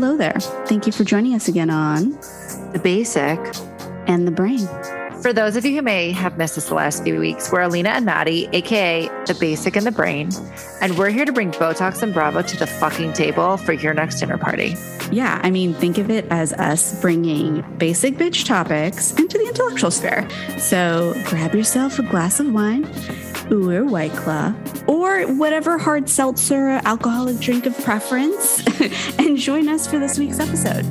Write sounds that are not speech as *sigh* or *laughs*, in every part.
Hello there. Thank you for joining us again on The Basic And the Brain. For those of you who may have missed us the last few weeks, we're Alina and Maddie, aka The Basic and the Brain, and we're here to bring Botox and Bravo to the fucking table for your next dinner party. Yeah, I mean, think of it as us bringing basic bitch topics into the intellectual sphere. So grab yourself a glass of wine, or White Claw, or whatever hard seltzer or alcoholic drink of preference, *laughs* and join us for this week's episode.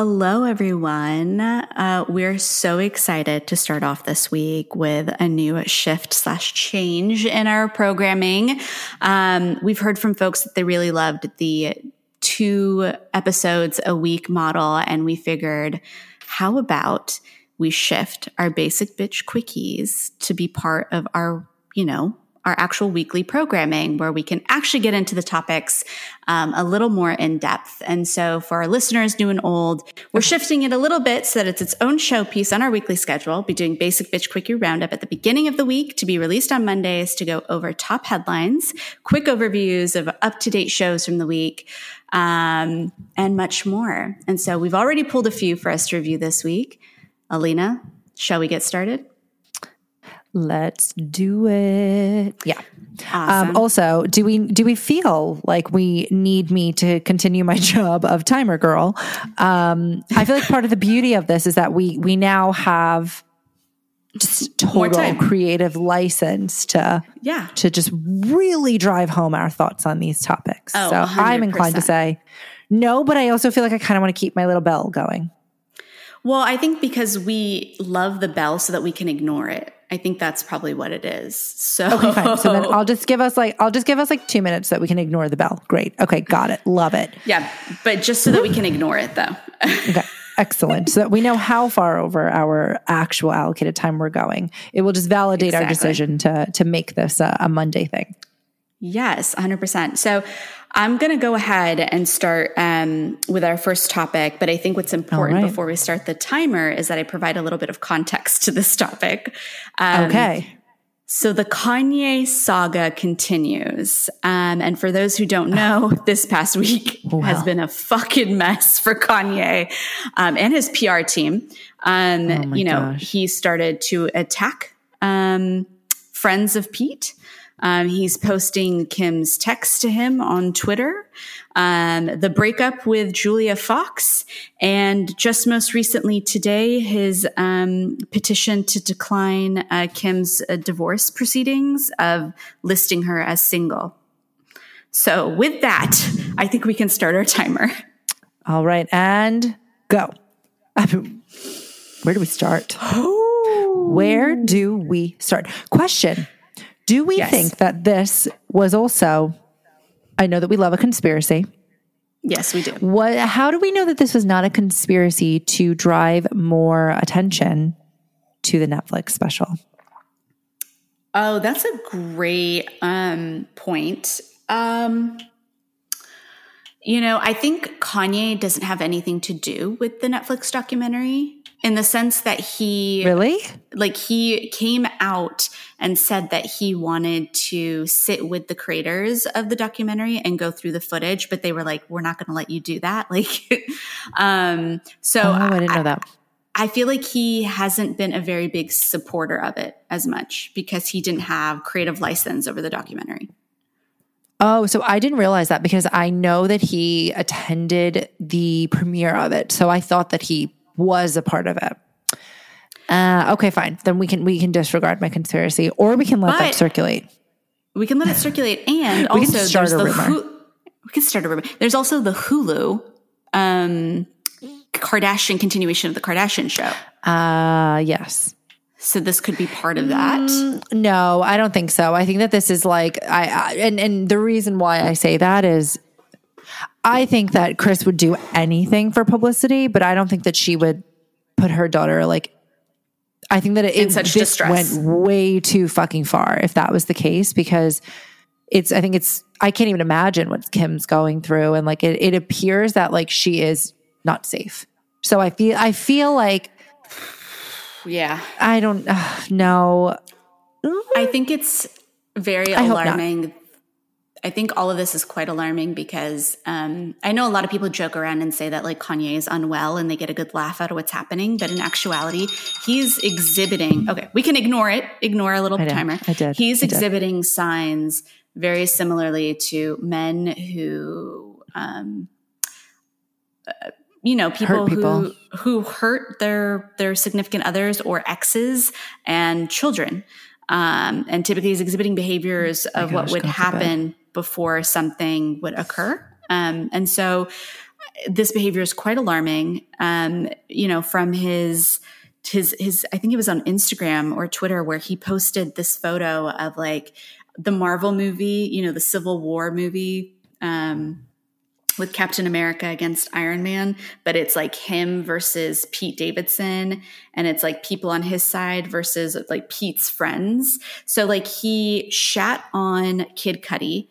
Hello, everyone. Uh, we're so excited to start off this week with a new shift slash change in our programming. Um, we've heard from folks that they really loved the two episodes a week model, and we figured, how about we shift our basic bitch quickies to be part of our, you know, our actual weekly programming where we can actually get into the topics um, a little more in depth. And so for our listeners, new and old, we're shifting it a little bit so that it's its own showpiece on our weekly schedule. We'll be doing Basic Bitch Quickie Roundup at the beginning of the week to be released on Mondays to go over top headlines, quick overviews of up to date shows from the week, um, and much more. And so we've already pulled a few for us to review this week. Alina, shall we get started? Let's do it. Yeah. Awesome. Um, also, do we do we feel like we need me to continue my *laughs* job of timer girl? Um, I feel like part of the beauty of this is that we we now have just total creative license to yeah. to just really drive home our thoughts on these topics. Oh, so I'm inclined to say no, but I also feel like I kind of want to keep my little bell going. Well, I think because we love the bell so that we can ignore it. I think that's probably what it is. So, Okay, fine. So then *laughs* I'll just give us like I'll just give us like two minutes so that we can ignore the bell. Great. Okay, got it. Love it. yeah, but just so that we can ignore it though. *laughs* Okay. Excellent. So that we know how far over our actual allocated time we're going. It will just validate our decision to to make this a, a Monday thing. yes, 100%. So I'm going to go ahead and start um, with our first topic. But I think what's important right. before we start the timer is that I provide a little bit of context to this topic. Um, Okay. So the Kanye saga continues. Um, and for those who don't know, *laughs* *laughs* this past week has been a fucking mess for Kanye um, and his PR team. Um, you know, gosh. he started to attack um, friends of Pete. Um, he's posting Kim's text to him on Twitter, um, the breakup with Julia Fox, and just most recently today, his um, petition to decline uh, Kim's uh, divorce proceedings of listing her as single. So, with that, I think we can start our timer. All right. And go. Where do we start? *gasps* Where do we start? Question. Do we Yes. think that this was also I know that we love a conspiracy. Yes, we do. What how do we know that this was not a conspiracy to drive more attention to the Netflix special? Oh, that's a great um, point. Um, you know, I think Kanye doesn't have anything to do with the Netflix documentary in the sense that he Really? like he came out and said that he wanted to sit with the creators of the documentary and go through the footage but they were like we're not going to let you do that *laughs* like um so Oh, I didn't know that. I feel like he hasn't been a very big supporter of it as much because he didn't have creative license over the documentary. Oh, so I didn't realize that because I know that he attended the premiere of it. So I thought that he was a part of it. Uh, okay, fine. Then we can we can disregard my conspiracy, or we can let that circulate. We can let it circulate, and We also there's a the. Hu- we can start a rumor. There's also the Hulu um, Kardashian continuation of the Kardashian show. Uh yes. So this could be part of that. Mm. No, I don't think so. I think that this is like I, I and and the reason why I say that is I think that Kris would do anything for publicity, but I don't think that she would put her daughter like I think that it, In such distress. went way too fucking far if that was the case because it's I think it's I can't even imagine what Kim's going through and like it, it appears that like she is not safe. So I feel I feel like Yeah. I don't *sighs* uh, know. I think it's very I hope not. alarming. I think all of this is quite alarming because um, I know a lot of people joke around and say that like Kanye is unwell and they get a good laugh out of what's happening, but in actuality, he's exhibiting. Okay, we can ignore it. Ignore a little I did. timer. I did. He's I did. exhibiting signs very similarly to men who, um, uh, you know, people, people. who who hurt their their significant others or exes and children. Um, and typically is exhibiting behaviors of what would happen before something would occur. Um, and so this behavior is quite alarming. Um, you know, from his his his I think it was on Instagram or Twitter where he posted this photo of like the Marvel movie, you know, the Civil War movie. Um, with Captain America against Iron Man, but it's like him versus Pete Davidson, and it's like people on his side versus like Pete's friends. So like he shat on Kid Cudi.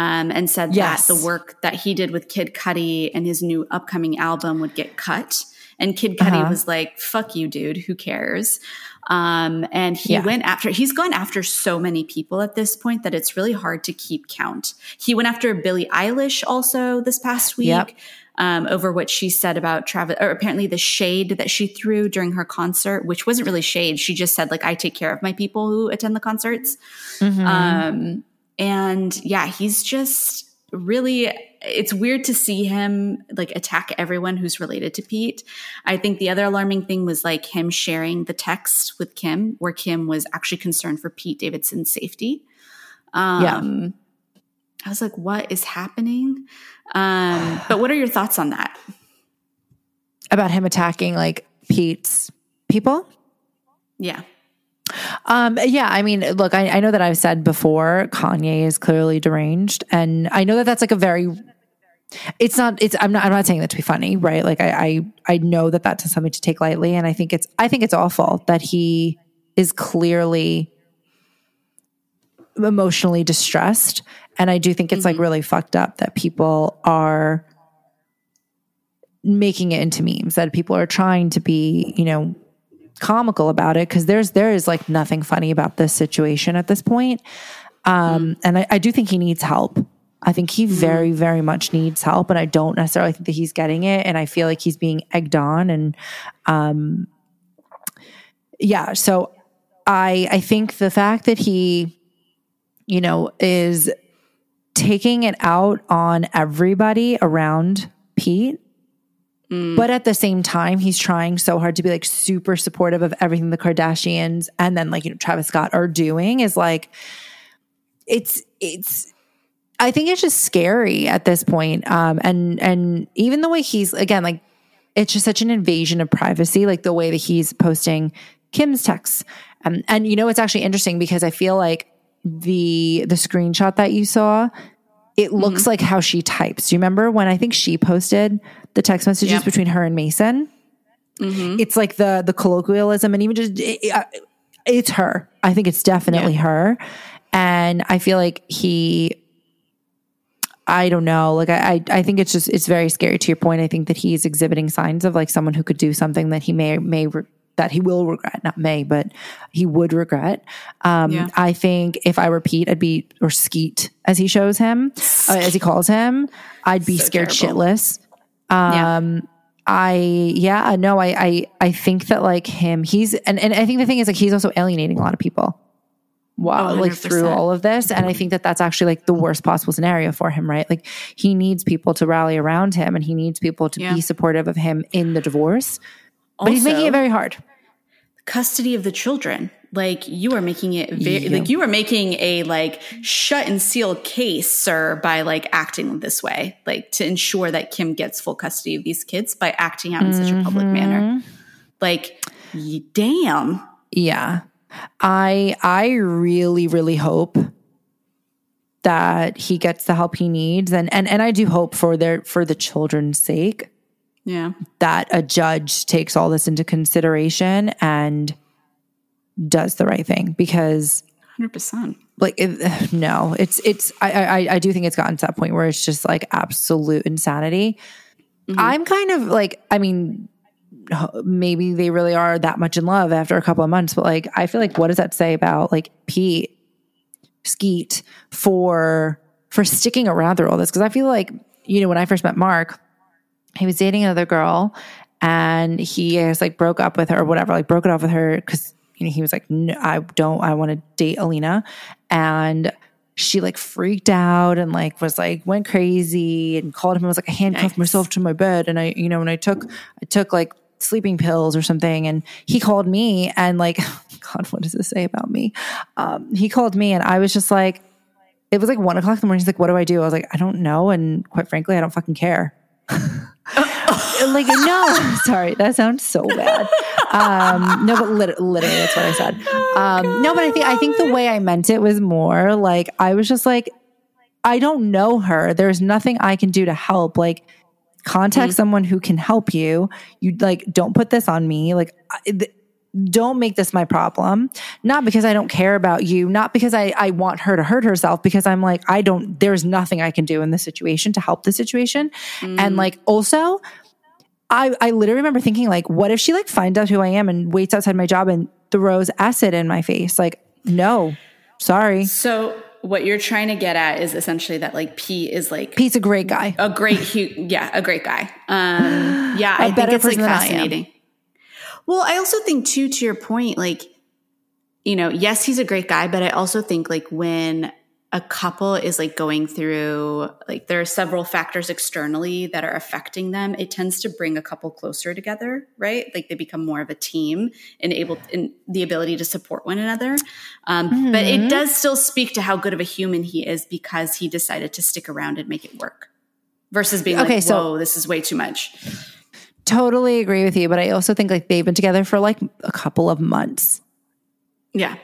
Um, and said Yes. that the work that he did with Kid Cudi and his new upcoming album would get cut. And Kid Cudi Uh-huh. was like, fuck you, dude. Who cares? Um, and he Yeah. went after, he's gone after so many people at this point that it's really hard to keep count. He went after Billie Eilish also this past week. Yep. Um, over what she said about Travis, or apparently the shade that she threw during her concert, which wasn't really shade. She just said, like, I take care of my people who attend the concerts. Mm-hmm. Um, and yeah, he's just really, it's weird to see him like attack everyone who's related to Pete. I think the other alarming thing was like him sharing the text with Kim, where Kim was actually concerned for Pete Davidson's safety. Um, I was like, what is happening? Um, but what are your thoughts on that? about him attacking like Pete's people. Yeah. Um, yeah, I mean, look, I, I know that I've said before Kanye is clearly deranged, and I know that that's like a very. It's not. It's. I'm not. I'm not saying that to be funny, right? Like I, I, I know that that's something to take lightly, and I think it's. I think it's awful that he is clearly emotionally distressed, and I do think it's like really fucked up that people are making it into memes. That people are trying to be, you know, comical about it because there's there is like nothing funny about this situation at this point. Um, and I, I do think he needs help. I think he very, very much needs help, and I don't necessarily think that he's getting it. And I feel like he's being egged on, and um, yeah. So I I think the fact that he, you know, is taking it out on everybody around Pete but at the same time, he's trying so hard to be like super supportive of everything the Kardashians and then like, you know, Travis Scott are doing is like, it's, it's, I think it's just scary at this point. Um, and, and even the way he's, again, like, it's just such an invasion of privacy, like the way that he's posting Kim's texts. Um, and you know, it's actually interesting because I feel like the, the screenshot that you saw, it looks like how she types. Do you remember when I think she posted the text messages Yep. between her and Mason? It's like the the colloquialism and even just it- uh, it's her. I think it's definitely her, and I feel like he. I don't know. Like I, I, I think it's just it's very scary. To your point, I think that he's exhibiting signs of like someone who could do something that he may may re- that he will regret, not may, but he would regret. Um, Yeah. I think if I were Pete, I'd be or Skete as he shows him, uh, as he calls him, I'd be So scared terrible. shitless. Yeah. Um, I yeah, no, I I I think that like him, he's and and I think the thing is like he's also alienating a lot of people. Wow, Oh, like through all of this, and I think that that's actually like the worst possible scenario for him, right? Like he needs people to rally around him, and he needs people to Yeah. be supportive of him in the divorce. But he's making it very hard. Custody of the children. Like you are making it very Yeah. like you are making a like shut and seal case sir by like acting this way like to ensure that kim gets full custody of these kids by acting out in such a public mm-hmm. manner. Like damn. Yeah. I I really really hope that he gets the help he needs and and and I do hope for their for the children's sake yeah that a judge takes all this into consideration and does the right thing because 100% like it, *sighs* no it's it's I, I I do think it's gotten to that point where it's just like absolute insanity mm-hmm. i'm kind of like i mean maybe they really are that much in love after a couple of months. But like, I feel like what does that say about like Pete Skete for for sticking around through all this? Because I feel like you know when I first met Mark, he was dating another girl, and he has like broke up with her or whatever, like broke it off with her because you know he was like, no, I don't, I want to date Alina, and she like freaked out and like was like went crazy and called him. I was like, I handcuffed Nice. myself to my bed, and I, you know, and I took, I took like sleeping pills or something, and he called me and like, *laughs* God, what does this say about me? Um, he called me, and I was just like, it was like one o'clock in the morning. He's like, "What do I do?" I was like, "I don't know," and quite frankly, I don't fucking care. *laughs* *laughs* like no sorry that sounds so bad. Um no but lit- literally that's what i said. *laughs* Um no but i think i think the way i meant it was more like i was just like i don't know her. There's nothing i can do to help. Like contact someone who can help you. You like don't put this on me. Like I, th- don't make this my problem not because i don't care about you not because I, I want her to hurt herself because i'm like i don't there's nothing i can do in this situation to help the situation and like also I, I literally remember thinking like, what if she like finds out who I am and waits outside my job and throws acid in my face? Like, no, sorry. So what you're trying to get at is essentially that like Pete is like Pete's a great guy. a great, hu- yeah, a great guy. Um, yeah, I think it's like fascinating. Well, I also think too, to your point, like, you know, yes, he's a great guy, but I also think like when a couple is like going through like there are several factors externally that are affecting them it tends to bring a couple closer together right? Like they become more of a team and able in the ability to support one another. Um, but it does still speak to how good of a human he is because he decided to stick around and make it work versus being Okay, like so- whoa this is way too much Totally agree with you, but I also think like they've been together for like a couple of months. yeah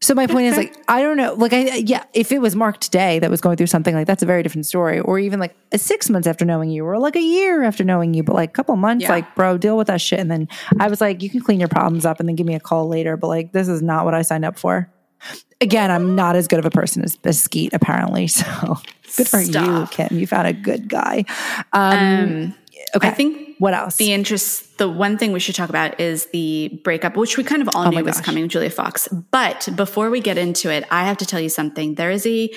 So my point is like I don't know, like I yeah, if it was Mark today that was going through something like that's a very different story, or even like a six months after knowing you, or like a year after knowing you, but like a couple months, Yeah. like bro, deal with that shit. And then I was like, you can clean your problems up and then give me a call later, but like this is not what I signed up for. Again, I'm not as good of a person as, as apparently, *laughs* so good for you, Kim. You found a good guy. Um, okay, I think what else? The interest, the one thing we should talk about is the breakup, which we kind of all Oh knew was coming Julia Fox. But before we get into it, I have to tell you something. There is a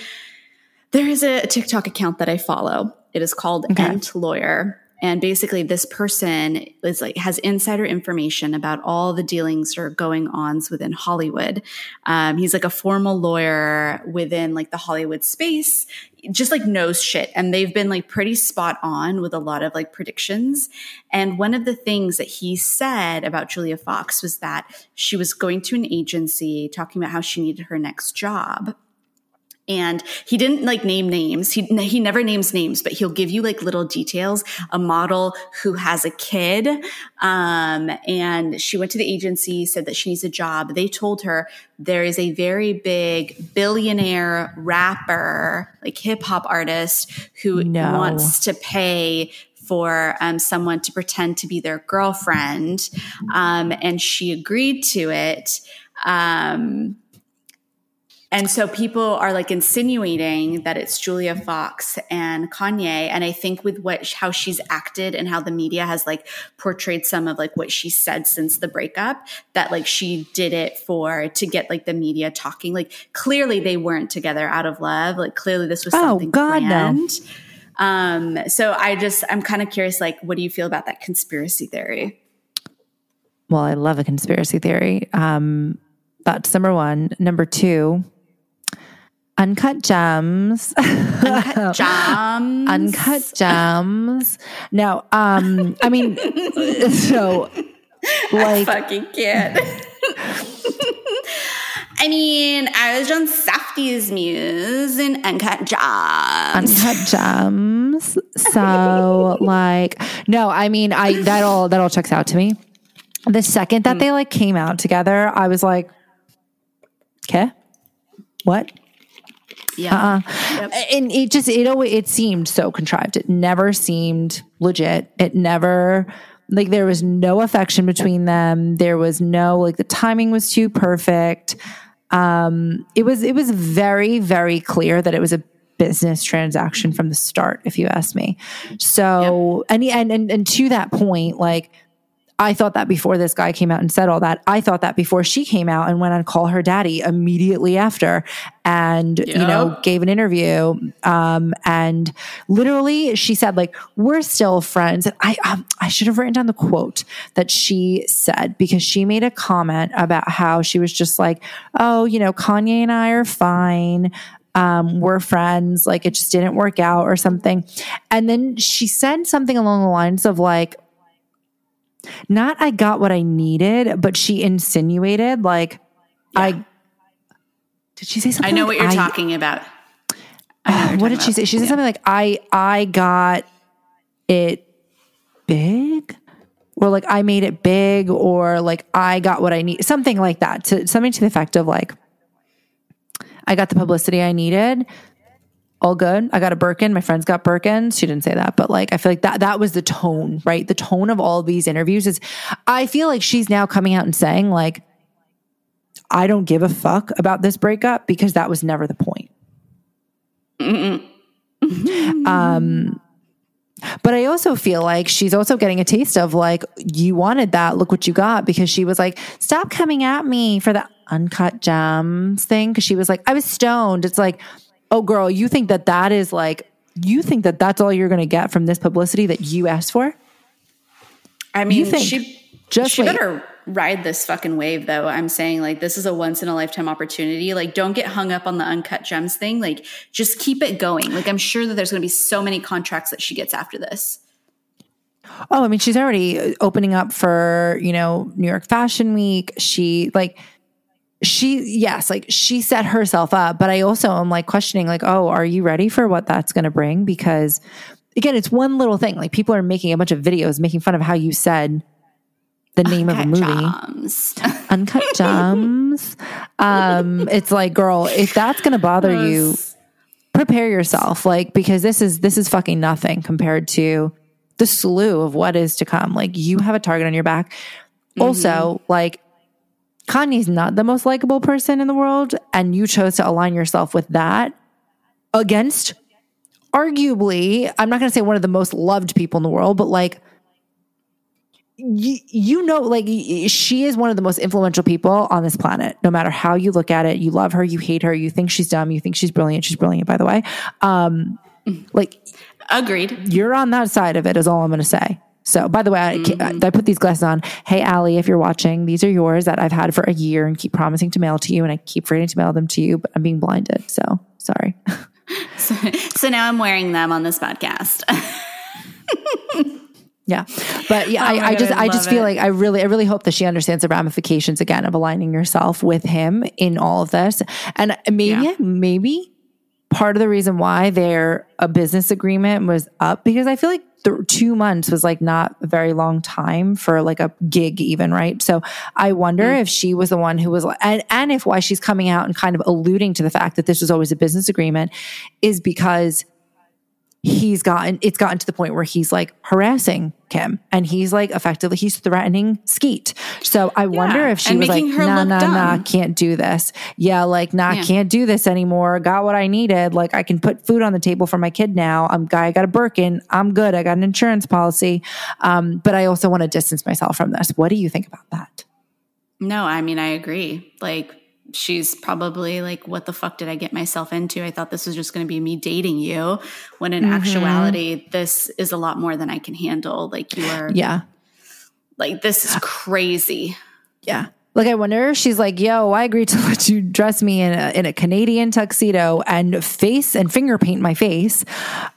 there is a TikTok account that I follow. It is called Ent Lawyer. And basically this person is like has insider information about all the dealings or going ons within Hollywood. Um, he's like a formal lawyer within like the Hollywood space, just like knows shit. And they've been like pretty spot on with a lot of like predictions. And one of the things that he said about Julia Fox was that she was going to an agency talking about how she needed her next job and he didn't like name names. He he never names names, but he'll give you like little details. A model who has a kid, um, and she went to the agency, said that she needs a job. They told her there is a very big billionaire rapper, like hip hop artist, who No. wants to pay for um, someone to pretend to be their girlfriend, um, and she agreed to it. Um, and so people are like insinuating that it's Julia Fox and Kanye. And I think with what, how she's acted and how the media has like portrayed some of like what she said since the breakup, that like she did it for, to get like the media talking. Like clearly they weren't together out of love. Like clearly this was Oh, something God, no. planned. Um, so I just, I'm kind of curious, like, what do you feel about that conspiracy theory? Well, I love a conspiracy theory. Um, that's number one. Number two, uncut gems. Jam. *laughs* uncut gems. Now, um, I mean, *laughs* so like I fucking can't. I mean, I was on Safdie's Muse and Uncut Jobs. uncut gems. So like, no, I mean, I that all that all checks out to me. The second that they like came out together, I was like, okay, what? Yeah. and it just it always it seemed so contrived. It never seemed legit. It never like there was no affection between them. There was no like the timing was too perfect. Um it was it was very very clear that it was a business transaction from the start if you ask me. So and and and, and to that point like I thought that before this guy came out and said all that. I thought that before she came out and went on Call Her Daddy immediately after and, you know, gave an interview. Um, and literally she said, like, we're still friends. And I, um, I should have written down the quote that she said because she made a comment about how she was just like, oh, you know, Kanye and I are fine um, we're friends, like it just didn't work out or something. And then she said something along the lines of like, not I got what I needed, but she insinuated like yeah. I did she say something? I know like, what you're I, talking about. Uh, what did she say? She said yeah. something like I I got it big or like I made it big or like I got what I need something like that to something to the effect of like I got the publicity I needed all good. I got a Birkin. My friends got Birkins. She didn't say that, but like I feel like that that was the tone, right? The tone of all of these interviews is I feel like she's now coming out and saying like I don't give a fuck about this breakup because that was never the point. *laughs* um but I also feel like she's also getting a taste of like, you wanted that. Look what you got. Because she was like, stop coming at me for the uncut gems thing. Cause she was like, I was stoned. It's like, oh girl, you think that that is like, you think that that's all you're going to get from this publicity that you asked for? I mean, you think, she just she wait. better ride this fucking wave though. I'm saying like this is a once in a lifetime opportunity. Like don't get hung up on the uncut gems thing. Like just keep it going. Like I'm sure that there's going to be so many contracts that she gets after this. Oh, I mean, she's already uh, opening up for, you know, New York Fashion Week. She like she yes like she set herself up but i also am like questioning like oh are you ready for what that's going to bring? Because again it's one little thing like people are making a bunch of videos making fun of how you said the name uncut of a movie. gems. uncut *laughs* gems um it's like girl if that's going to bother you prepare yourself like because this is this is fucking nothing compared to the slew of what is to come. Like you have a target on your back. Mm-hmm. also like Kanye's not the most likable person in the world, and you chose to align yourself with that against arguably, I'm not going to say one of the most loved people in the world, but like, you, you know, like she is one of the most influential people on this planet. No matter how you look at it, you love her, you hate her, you think she's dumb, you think she's brilliant. She's brilliant, by the way. Um, like, agreed. You're on that side of it, is all I'm going to say. So, by the way, I, mm-hmm. I, put these glasses on. Hey, Allie, if you're watching, these are yours that I've had for a year and keep promising to mail to you, and I keep forgetting to mail them to you, but I'm being blinded. So, sorry. *laughs* so, so now I'm wearing them on this podcast. *laughs* yeah, but yeah, oh I, I, just, I, I just feel it. like I really, I really hope that she understands the ramifications again of aligning yourself with him in all of this, and maybe, yeah. maybe part of the reason why their a business agreement was up because I feel like th- two months was like not a very long time for like a gig even right so i wonder mm. if she was the one who was and, and if why she's coming out and kind of alluding to the fact that this was always a business agreement is because he's gotten it's gotten to the point where he's like harassing Kim and he's like effectively he's threatening Skete. So I yeah, wonder if she was like, nah, nah, dumb. nah, can't do this. Yeah, like nah, yeah. can't do this anymore. Got what I needed. Like I can put food on the table for my kid now. I'm guy, I got a Birkin. I'm good. I got an insurance policy. Um, but I also want to distance myself from this. What do you think about that? No, I mean I agree. Like she's probably like, what the fuck did I get myself into? I thought this was just going to be me dating you. When in mm-hmm. actuality, this is a lot more than I can handle. Like you are. Yeah. Like this is crazy. Yeah. Like I wonder, she's like, "Yo, I agreed to *laughs* let you dress me in a, in a Canadian tuxedo and face and finger paint my face,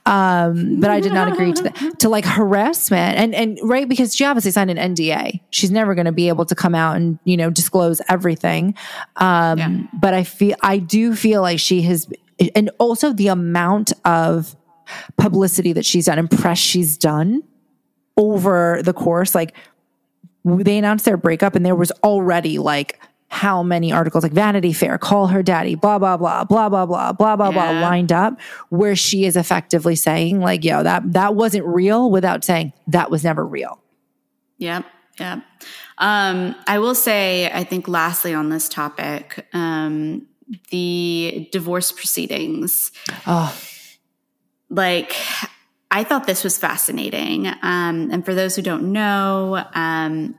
um, but I did not agree to that, *laughs* to like harassment and and right because she obviously signed an NDA. She's never going to be able to come out and you know disclose everything. Um, yeah. But I feel I do feel like she has, and also the amount of publicity that she's done and press she's done over the course, like they announced their breakup and there was already like how many articles like Vanity Fair, call her daddy, blah, blah, blah, blah, blah, blah, blah, blah, yeah. blah, lined up where she is effectively saying, like, yo, that that wasn't real without saying that was never real. Yep. Yep. Um, I will say, I think lastly on this topic, um, the divorce proceedings. Oh. Like I thought this was fascinating. Um, and for those who don't know, um,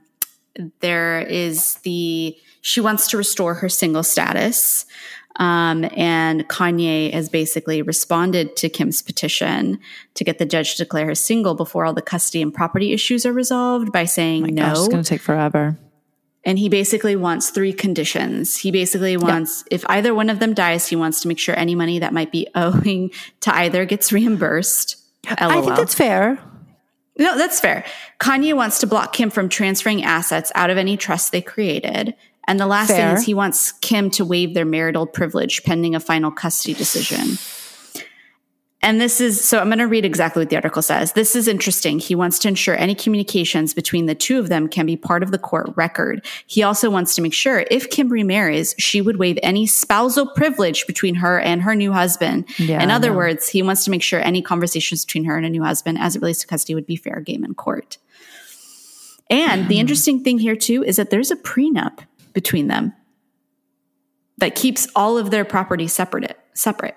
there is the she wants to restore her single status. Um, and Kanye has basically responded to Kim's petition to get the judge to declare her single before all the custody and property issues are resolved by saying Oh no. gosh, it's going to take forever. And he basically wants three conditions. He basically wants, if either one of them dies, he wants to make sure any money that might be *laughs* owing to either gets reimbursed. I think that's fair. No, that's fair. Kanye wants to block Kim from transferring assets out of any trust they created. And the last Fair. thing is he wants Kim to waive their marital privilege pending a final custody decision. And this is so I'm going to read exactly what the article says. This is interesting. He wants to ensure any communications between the two of them can be part of the court record. He also wants to make sure if Kim remarries, she would waive any spousal privilege between her and her new husband. Yeah, In other words, he wants to make sure any conversations between her and a new husband as it relates to custody would be fair game in court. And Hmm. the interesting thing here too is that there's a prenup between them that keeps all of their property separate separate.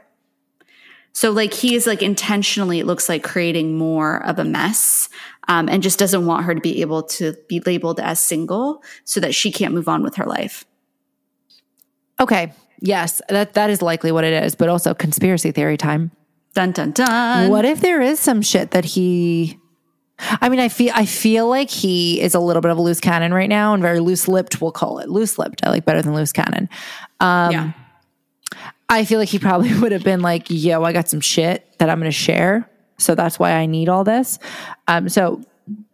So like he is like intentionally it looks like creating more of a mess um, and just doesn't want her to be able to be labeled as single so that she can't move on with her life. Okay. Yes, that that is likely what it is, but also conspiracy theory time. Dun dun dun. what if there is some shit that he I mean, I feel I feel like he is a little bit of a loose cannon right now and very loose lipped, we'll call it. Loose lipped. I like better than loose cannon. yeah. I feel like he probably *laughs* would have been like, yo, I got some shit that I'm going to share. So that's why I need all this. Um, so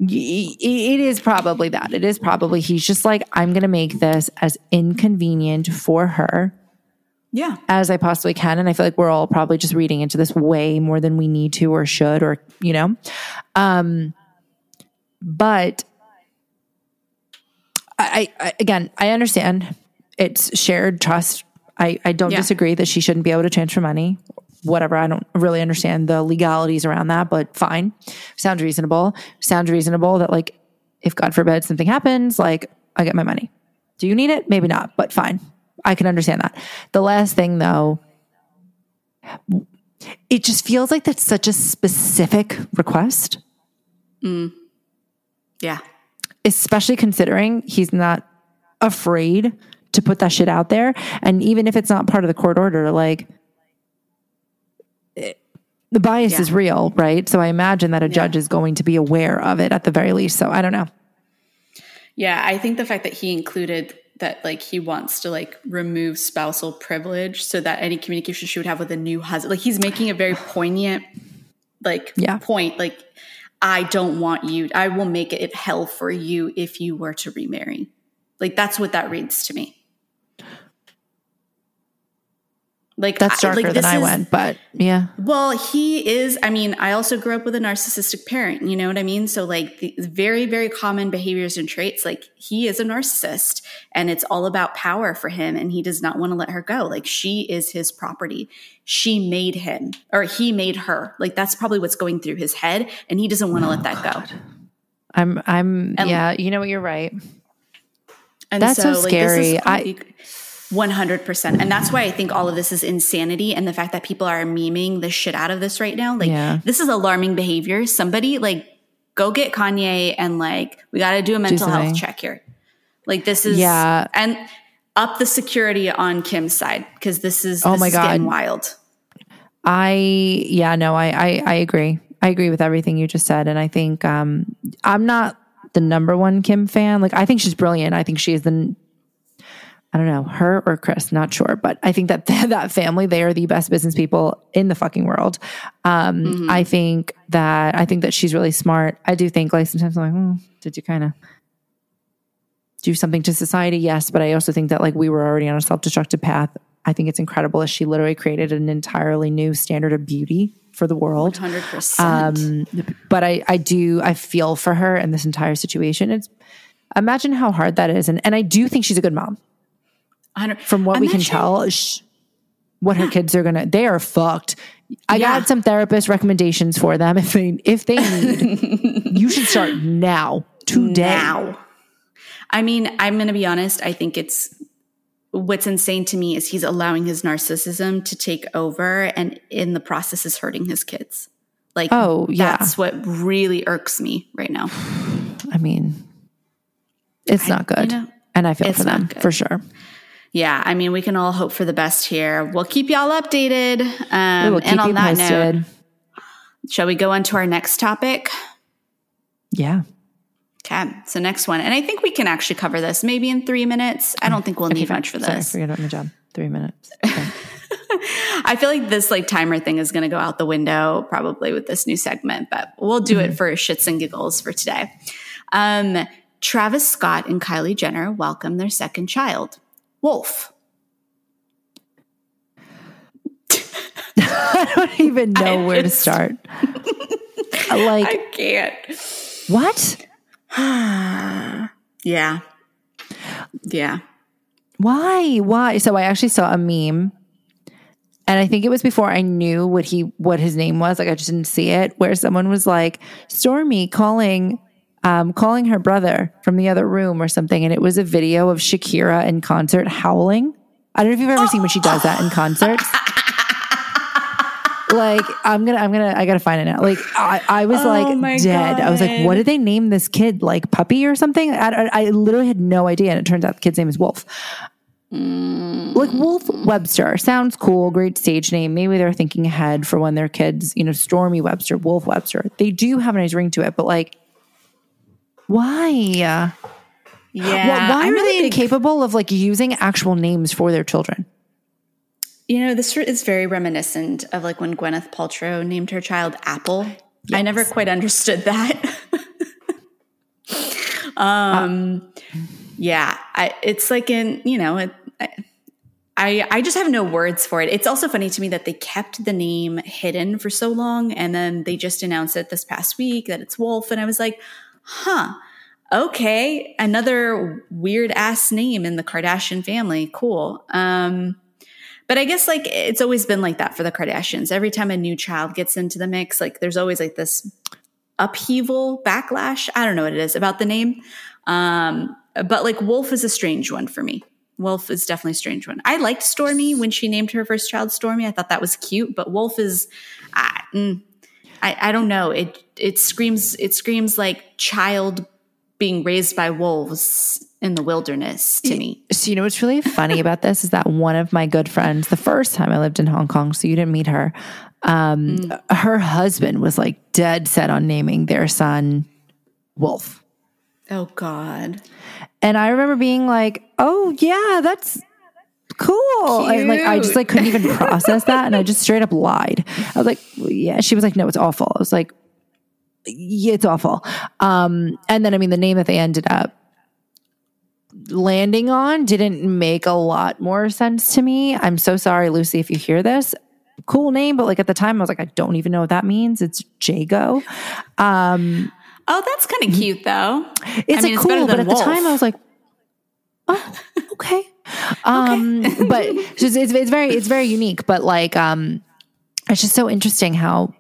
it is probably that. It is probably he's just like, I'm going to make this as inconvenient for her Yeah. as I possibly can. And I feel like we're all probably just reading into this way more than we need to or should, or, you know. Um, but I, I again, I understand it's shared trust. I, I don't Yeah. disagree that she shouldn't be able to transfer money. Whatever. I don't really understand the legalities around that, but fine. Sounds reasonable. Sounds reasonable that like if God forbid something happens, like I get my money. Do you need it? Maybe not, but fine. I can understand that. The last thing though, it just feels like that's such a specific request, mm. Yeah. especially considering he's not afraid to put that shit out there. And even if it's not part of the court order, like it- the bias Yeah. is real, right? So I imagine that a judge is going to be aware of it at the very least. So I don't know. Yeah, I think the fact that he included that like he wants to like remove spousal privilege so that any communication she would have with a new husband like he's making a very *sighs* poignant like Yeah. point like I don't want you I will make it hell for you if you were to remarry. Like that's what that reads to me. Like That's I- darker like, than this I is- went, but yeah. well, he is. I mean, I also grew up with a narcissistic parent. You know what I mean? So, like, the very, very common behaviors and traits. Like, he is a narcissist, and it's all about power for him, and he does not want to let her go. Like, she is his property. She made him, or he made her. Like, that's probably what's going through his head, and he doesn't want to let oh, that go. I'm I'm And- yeah, you know what, you're right. And That's so scary. I. 100%. And that's why I think all of this is insanity. And the fact that people are memeing the shit out of this right now. Like, Yeah. this is alarming behavior. Somebody, like, go get Kanye and, like, we got to do a mental something. health check here. Like, this is. Yeah. And up the security on Kim's side because this is. Oh this my is getting God. wild. I yeah, no, I, I I agree. I agree with everything you just said. And I think um I'm not the number one Kim fan. Like I think she's brilliant. I think she is the I don't know, her or Kris, not sure, but I think that *laughs* that family, they are the best business people in the fucking world. Um, I think that I think that she's really smart. I do think like sometimes I'm like, hmm, did you kind of do something to society? Yes, but I also think that like we were already on a self-destructive path. I think it's incredible that she literally created an entirely new standard of beauty for the world. 100%. Um, but I, I do, I feel for her in this entire situation. It's imagine how hard that is, and and I do think she's a good mom 100 from what we can Imagine- tell. Sh- what her kids are gonna, they are fucked. I Yeah. got some therapist recommendations for them if they if they need. *laughs* you should start now, today. now. I mean, I'm going to be honest. I think it's what's insane to me is he's allowing his narcissism to take over and in the process is hurting his kids. Like, Oh, yeah. that's what really irks me right now. *sighs* I mean, it's not good. know, and I feel for them good. for sure. Yeah, I mean, we can all hope for the best here. We'll keep y'all updated. Um, We will keep and on you that posted. note, shall we go on to our next topic? yeah. Okay, so next one, and I think we can actually cover this maybe in three minutes. I don't think we'll need much for Sorry, this. forget about my job. Three minutes. *laughs* I feel like this like timer thing is going to go out the window probably with this new segment, but we'll do Mm-hmm. it for shits and giggles for today. Um, Travis Scott and Kylie Jenner welcome their second child, Wolf. *laughs* I don't even know I where to start. *laughs* like I can't. what? *sighs* Yeah. Yeah. Why? Why? So I actually saw a meme and I think it was before I knew what he what his name was. Like I just didn't see it. Where someone was like, Stormi calling um, calling her brother from the other room or something, and it was a video of Shakira in concert howling. I don't know if you've ever seen when she does that in concerts. *laughs* like I'm gonna, I'm gonna, I gotta find it now. Like I, I was Oh like dead. I was like, what did they name this kid? Like puppy or something? I, I, I literally had no idea, and it turns out the kid's name is Wolf. Like Wolf Webster sounds cool, great stage name. Maybe they're thinking ahead for when their kids, you know, Stormi Webster, Wolf Webster. They do have a nice ring to it, but like, why? Yeah. Why- why I'm are a they incapable of like using actual names for their children? You know, this is very reminiscent of like when Gwyneth Paltrow named her child Apple. I never quite understood that. *laughs* um, yeah, I, it's like in you know, it, I I just have no words for it. It's also funny to me that they kept the name hidden for so long, and then they just announced it this past week that it's Wolf, and I was like, huh. Okay, another weird ass name in the Kardashian family. Cool. Um, but I guess like it's always been like that for the Kardashians. Every time a new child gets into the mix, like there's always like this upheaval, backlash. I don't know what it is about the name. Um, but like Wolf is a strange one for me. Wolf is definitely a strange one. I liked Stormi when she named her first child Stormi. I thought that was cute, but Wolf is, I, mm, I, I don't know. It it screams it screams like child being raised by wolves in the wilderness to me. So you know what's really *laughs* funny about this is that one of my good friends, the first time I lived in Hong Kong, so you didn't meet her, um, her husband was like dead set on naming their son Wolf. Oh God. And I remember being like, "Oh yeah, that's cool." And like I just like couldn't even process that, and I just straight up lied. I was like, "Yeah." She was like, "No, it's awful." I was like, "Yeah, it's awful." Um, and then I mean, the name that they ended up landing on didn't make a lot more sense to me. I'm so sorry, Lucy, if you hear this. Cool name, but like at the time, I was like, I don't even know what that means. It's Jago. Um, Oh, that's kind of cute though. it's I mean, it's cool, but than at the time I was like, oh, okay. Um, but it's, just, it's it's very it's very unique. But like, um, it's just so interesting how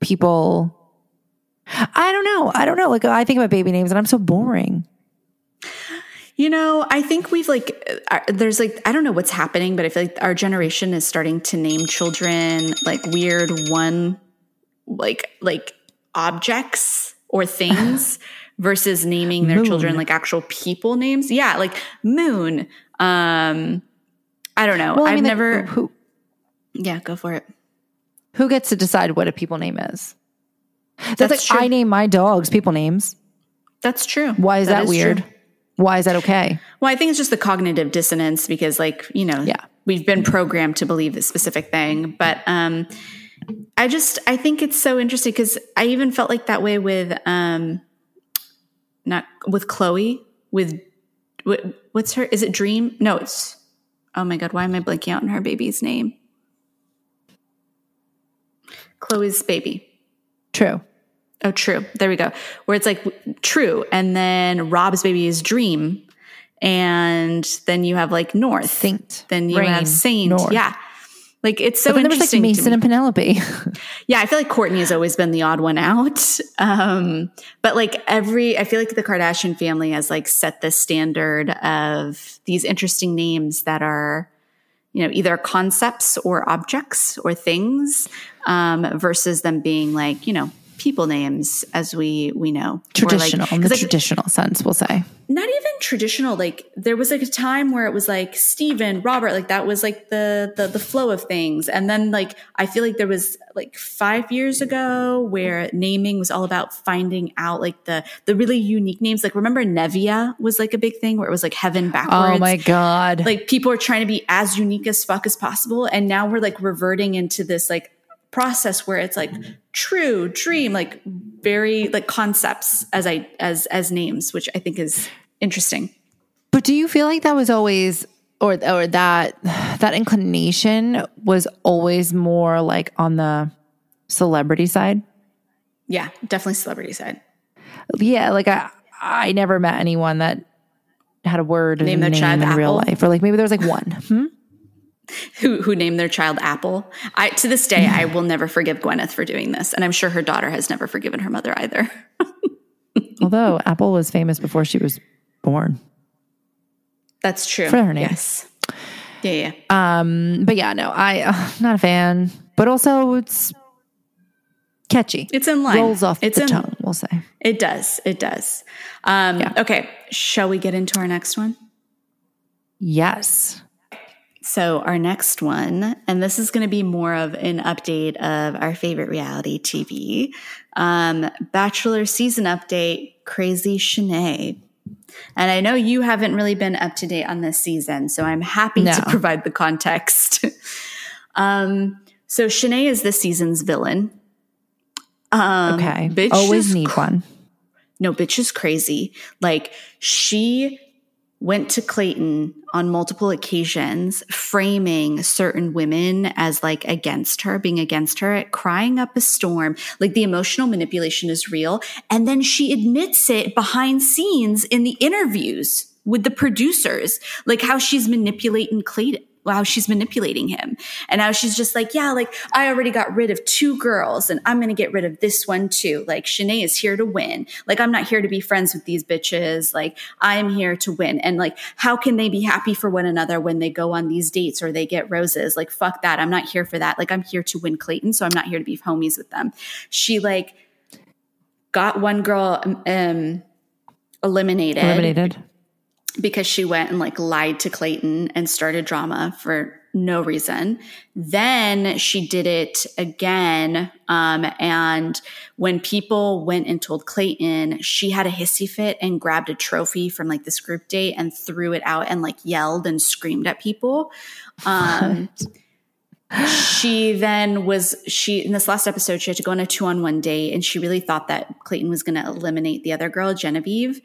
people. I don't know. I don't know. Like I think about baby names, and I'm so boring. You know, I think we've like, uh, there's like, I don't know what's happening, but I feel like our generation is starting to name children like weird one, like, like objects or things *sighs* versus naming their Moon. children like actual people names. Yeah. Like moon. Um, I don't know. Well, I I've mean, never, who yeah, go for it. who gets to decide what a people name is? That's, That's like true. I name my dogs people names. That's true. Why is that, true. weird? Why is that okay? Well, I think it's just the cognitive dissonance because, like, you know, Yeah. we've been programmed to believe this specific thing. But um, I just, I think it's so interesting because I even felt like that way with, um, not with Khloe, with, what, what's her, is it Dream? No, it's, oh my God, why am I blanking out on her baby's name? Khloe's baby. True. Oh, true. There we go. Where it's like true. And then Rob's baby is dream. And then you have like North. Saint. Then you Reign. have Saint. North. Yeah. Like it's so But then there was like Mason me. and Penelope. *laughs* yeah, I feel like Kourtney has always been the odd one out. Um, but like every, I feel like the Kardashian family has like set the standard of these interesting names that are, you know, either concepts or objects or things, um, versus them being like, you know, people names as we we know. Traditional like, in the like, traditional sense we'll say. Not even traditional like there was like a time where it was like Stephen Robert like that was like the the the flow of things. And then like I feel like there was like 5 years ago where naming was all about finding out like the the really unique names. Like remember Nevaeh was like a big thing where it was like heaven oh backwards? oh my god. Like people are trying to be as unique as fuck as possible. And now we're like reverting into this like process where it's like true dream like very like concepts as i as as names which i think is interesting. But do you feel like that was always or or that that inclination was always more like on the celebrity side? Yeah definitely celebrity side. Yeah like i i never met anyone that had a word name their name child in Apple. real life or like maybe there was like one. Hmm? Who who named their child Apple. I to this day I will never forgive Gwyneth for doing this, and I'm sure her daughter has never forgiven her mother either. *laughs* Although Apple was famous before she was born. That's true. For her name. Yes. Yeah, yeah. Um, but yeah, no, I uh, not a fan. But also, it's catchy. It's in line. Rolls off it's the in, tongue. We'll say It does. It does. Um, Yeah. Okay. Shall we get into our next one? yes. So, our next one, and this is going to be more of an update of our favorite reality TV um, Bachelor season update Crazy Shanae. And I know you haven't really been up to date on this season, so I'm happy No. to provide the context. um, so, Shanae is this season's villain. Um, Okay. bitch Always is need cr- one. no, bitch is crazy. Like she went to Clayton on multiple occasions, framing certain women as like against her, being against her, crying up a storm. Like the emotional manipulation is real. And then she admits it behind scenes in the interviews with the producers, like how she's manipulating Clayton. How she's manipulating him and how she's just like, yeah, like I already got rid of two girls and I'm going to get rid of this one too. Like Shanae is here to win. Like I'm not here to be friends with these bitches. Like I'm here to win. And like, how can they be happy for one another when they go on these dates or they get roses? Like, fuck that. I'm not here for that. Like I'm here to win Clayton. So I'm not here to be homies with them. She like got one girl, um, eliminated Eliminated. Because she went and like lied to Clayton and started drama for no reason. Then she did it again. Um, and when people went and told Clayton, she had a hissy fit and grabbed a trophy from like this group date and threw it out and like yelled and screamed at people. Um, she then was she in this last episode she had to go on a two on one date and she really thought that clayton was going to eliminate the other girl genevieve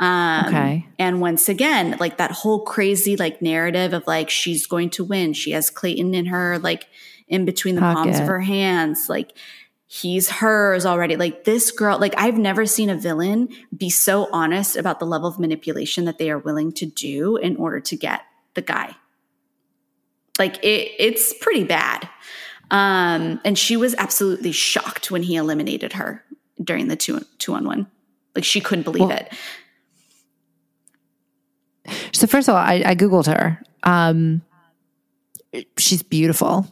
um, Okay. and once again like that whole crazy like narrative of like she's going to win she has clayton in her like in between the palms of her hands like he's hers already like this girl like i've never seen a villain be so honest about the level of manipulation that they are willing to do in order to get the guy like it, it's pretty bad. Um, and she was absolutely shocked when he eliminated her during the two two on one. Like she couldn't believe Well, it. So first of all, I, I googled her. Um, she's beautiful.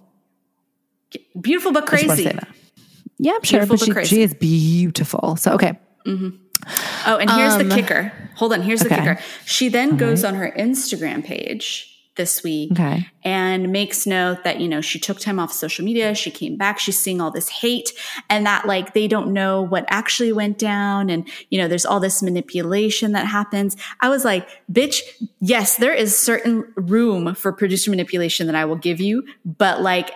Beautiful but I just wanna say crazy. Yeah, I'm sure, Beautiful but but she, crazy. she is beautiful. So okay, Oh, and here's Um, the kicker. Hold on, here's the okay. kicker. She then goes on her Instagram page this week okay, and makes note that you know she took time off social media. She came back. She's seeing all this hate and that like they don't know what actually went down and you know there's all this manipulation that happens. I was like bitch yes there is certain room for producer manipulation that i will give you but like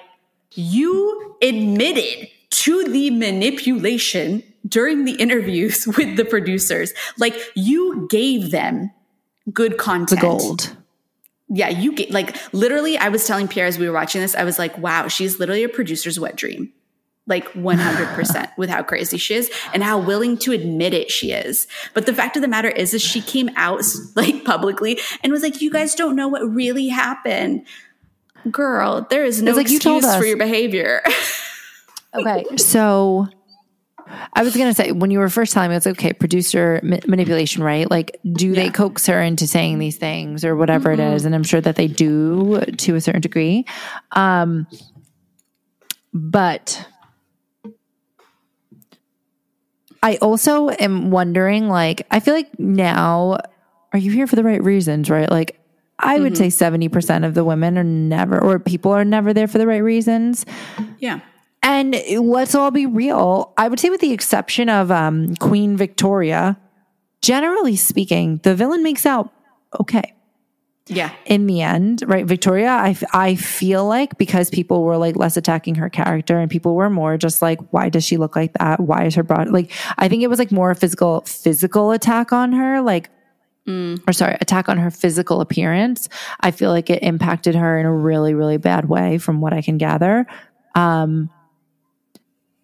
you admitted to the manipulation during the interviews *laughs* with the producers. Like you gave them good the content gold. Yeah, you get like literally. I was telling Pierre as we were watching this, I was like, wow, she's literally a producer's wet dream. Like 100% with how crazy she is and how willing to admit it she is. But the fact of the matter is, is she came out like publicly and was like, you guys don't know what really happened. Girl, there is no It's like you excuse told for your behavior. *laughs* Okay, so I was gonna say when you were first telling me, it's okay, producer ma- manipulation, right? Like, do they coax her into saying these things or whatever it is? And I'm sure that they do to a certain degree. Um, but I also am wondering, like, I feel like now, are you here for the right reasons, right? Like, I would say 70% of the women are never, or people are never there for the right reasons. Yeah. And let's all be real. I would say, with the exception of um, Queen Victoria, generally speaking, the villain makes out okay Yeah. in the end, right? Victoria, I, I feel like because people were like less attacking her character and people were more just like, why does she look like that? Why is her body like? I think it was like more a physical physical attack on her, like. Or sorry, attack on her physical appearance. I feel like it impacted her in a really, really bad way, from what I can gather. Um,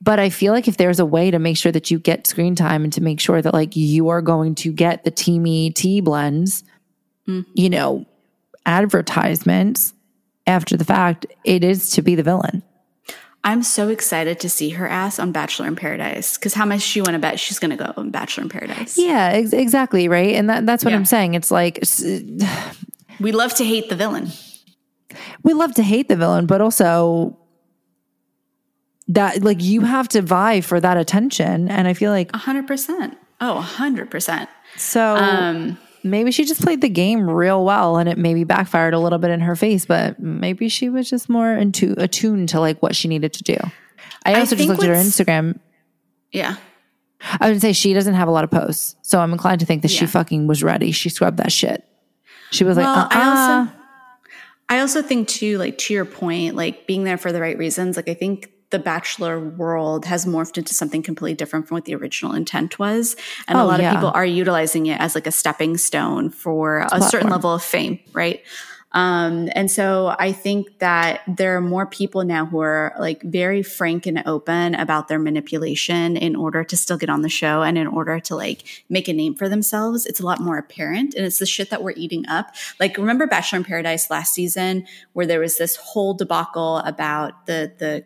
but I feel like if there's a way to make sure that you get screen time and to make sure that like you are going to get the Teami tea blends, mm-hmm. you know, advertisements after the fact, it is to be the villain. I'm so excited to see her ass on Bachelor in Paradise because how much she want to bet she's going to go on Bachelor in Paradise. Yeah, ex- exactly. Right. And that, that's what Yeah. I'm saying. It's like *sighs* We love to hate the villain. we love to hate the villain, but also that like you have to vie for that attention. And I feel like 100%. Oh, 100%. so Um, maybe she just played the game real well and it maybe backfired a little bit in her face, but maybe she was just more into attuned to like what she needed to do. I also just looked at her Instagram. yeah. I would say she doesn't have a lot of posts, so I'm inclined to think that she fucking was ready. She scrubbed that shit. She was Well, like, uh-uh. I also I also think too, like to your point, like being there for the right reasons. Like I think the Bachelor world has morphed into something completely different from what the original intent was, and a Oh, lot yeah. of people are utilizing it as like a stepping stone for a, certain level of fame, right? Um, and so I think that there are more people now who are like very frank and open about their manipulation in order to still get on the show and in order to like make a name for themselves. It's a lot more apparent and it's the shit that we're eating up. Like remember Bachelor in Paradise last season where there was this whole debacle about the, the,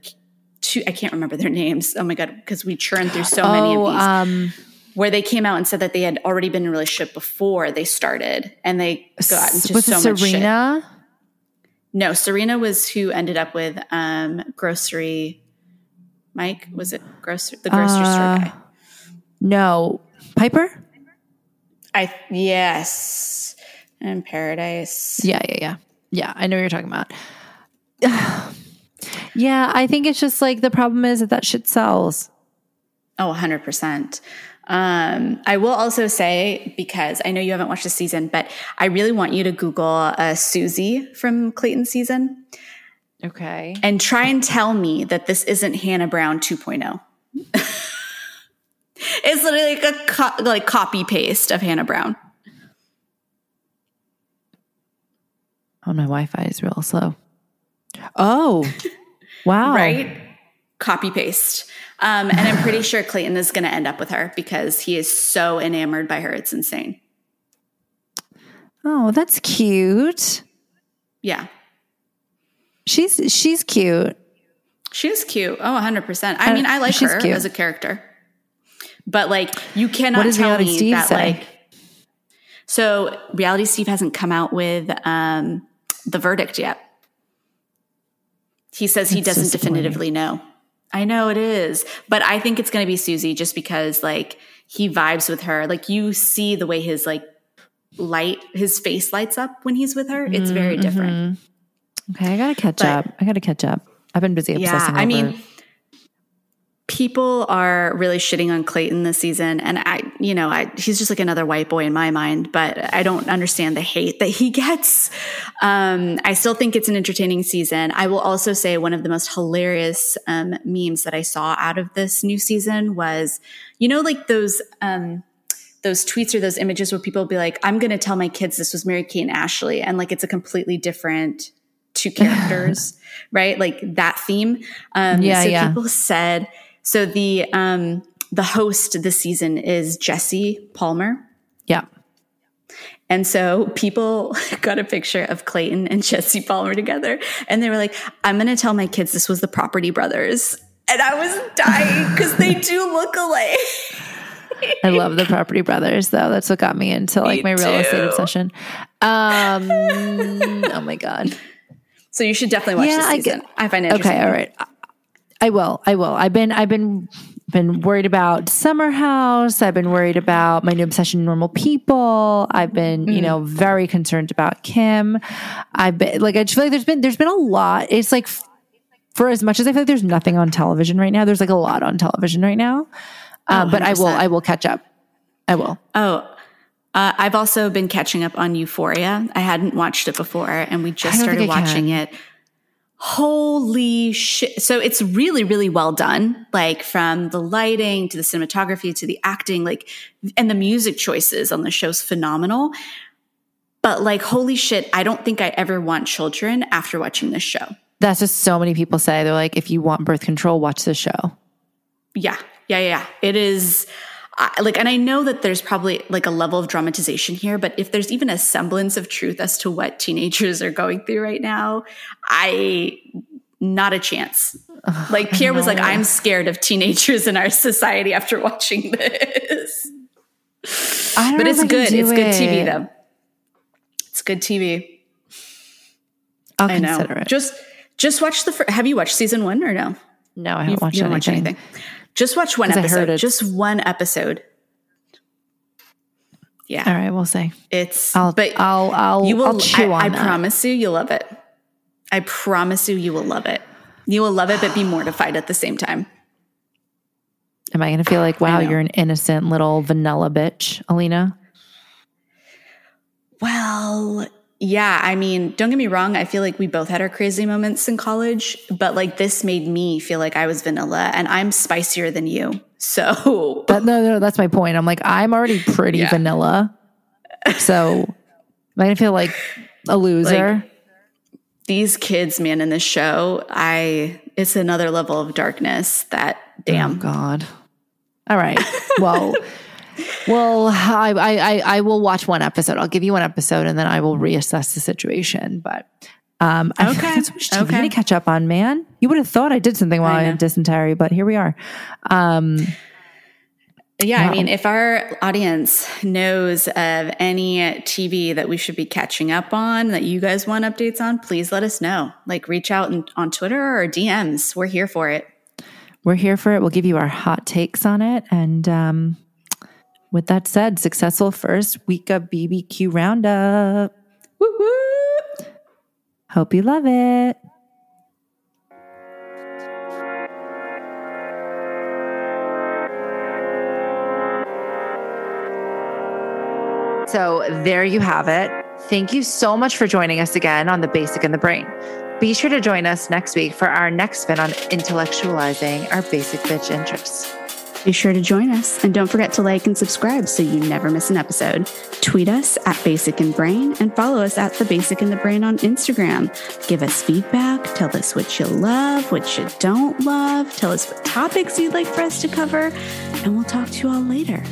two, I can't remember their *laughs* names. Oh my God. Cause we churned through so many oh, of these um, where they came out and said that they had already been in a relationship before they started and they got into was so much shit. Serena? No, Serena was who ended up with um grocery Mike, was it grocery the grocery Uh, store guy? No, Piper. I yes. In paradise. Yeah, yeah, yeah, yeah. I know what you're talking about. *sighs* *sighs* yeah, I think it's just like the problem is that that shit sells. Oh, 100%. Um, I will also say, because I know you haven't watched the season, but I really want you to Google uh, Susie from Clayton season Okay. and try and tell me that this isn't Hannah Brown 2.0. *laughs* it's literally like a co- like copy paste of Hannah Brown. Oh, my Wi-Fi is real slow. Oh, *laughs* wow. right? Copy paste. Um, and I'm pretty sure Clayton is going to end up with her because he is so enamored by her. It's insane. Oh, that's cute. Yeah. She's she's cute. She's cute. Oh, 100%. I mean, I like she's her cute. as a character. But like, you cannot What tell Reality me Steve that say? like. So, Reality Steve hasn't come out with um, the verdict yet. He says he It's doesn't definitively know. I know it is, but I think it's going to be Susie just because like he vibes with her. Like you see the way his like light, his face lights up when he's with her. It's very Mm-hmm. different. Okay, I gotta catch But- up. I gotta catch up. I've been busy Yeah, I mean, people are really shitting on Clayton this season, and I, you know, I he's just like another white boy in my mind, but I don't understand the hate that he *laughs* gets. Um, I still think it's an entertaining season. I will also say one of the most hilarious um, memes that I saw out of this new season was, you know, like those. Um, those tweets or those images where people be like, I'm going to tell my kids this was Mary Kate and Ashley. And like, it's a completely different two characters, *laughs* right? Like that theme. Um, Yeah, so yeah. people said, so the, um, the host this season is Jesse Palmer. yeah. And so people *laughs* got a picture of Clayton and Jesse Palmer together. And they were like, I'm going to tell my kids this was the Property Brothers. and I was dying because they do look alike. *laughs* I love the Property Brothers, though. That's what got me into like Me my real estate obsession. Um, *laughs* oh my god. So you should definitely watch Yeah, this I season. get- I, find it interesting. Okay, all right. I will. I will. I've been. I've been. Been worried about Summer House. I've been worried about my new obsession, Normal People. I've been, Mm. you know, very concerned about Kim. I've been like, I just feel like there's been there's been a lot. It's like for as much as I feel like there's nothing on television right now, there's like a lot on television right now. Uh, but I will. I will catch up. I will. Oh, uh, I've also been catching up on Euphoria. I hadn't watched it before, and we just started watching it. Holy shit. So it's really, really well done. Like from the lighting to the cinematography to the acting, like, and the music choices on the show's phenomenal. But like, holy shit, I don't think I ever want children after watching this show. That's just so many people say. They're like, if you want birth control, watch this show. Yeah, yeah, yeah. yeah. It is I, like, and I know that there's probably like a level of dramatization here, but if there's even a semblance of truth as to what teenagers are going through right now, I not a chance. Like Pierre was like, I'm scared of teenagers in our society after watching this. I don't But it's if I can good. It's good TV though. It's good TV. I'll I know. consider it. Just just watch the. Fir- have you watched season one or no? no, I haven't You- watched you anything. haven't watched anything. Just watch one 'Cause I heard episode. Just one episode. Yeah, All right, we'll see. it's. I'll, but I'll, I'll, you will. I'll chew I, on I that. promise you, you'll love it. I promise you, you will love it. You will love it, but be mortified at the same time. Am I going to feel like, wow, you're an innocent little vanilla bitch, Alina? Well, yeah. I mean, don't get me wrong. I feel like we both had our crazy moments in college, but like this made me feel like I was vanilla, and I'm spicier than you. So That, no, no, that's my point. I'm like, I'm already pretty Yeah. vanilla. So I feel like a loser? these kids, man, in this show, I it's another level of darkness. That oh, damn. God. All right. Well, *laughs* well, I, I, I, will watch one episode. I'll give you one episode and then I will reassess the situation. But um, I Okay. okay. so much TV Okay. to catch up on, man. You would have thought I did something while I, I had dysentery, but here we are. Um, Yeah, I mean, if our audience knows of any TV that we should be catching up on that you guys want updates on, please let us know. Like, reach out and, on Twitter or DMs. We're here for it. we're here for it. We'll give you our hot takes on it. And um, with that said, successful first week of BBQ Roundup. Woo woo! Hope you love it. So there you have it. Thank you so much for joining us again on The Basic and the Brain. Be sure to join us next week for our next spin on intellectualizing our basic bitch interests. Be sure to join us and don't forget to like and subscribe so you never miss an episode. Tweet us at Basic and Brain and follow us at The Basic and the Brain on Instagram. Give us feedback. Tell us what you love, what you don't love. Tell us what topics you'd like for us to cover. And we'll talk to you all later.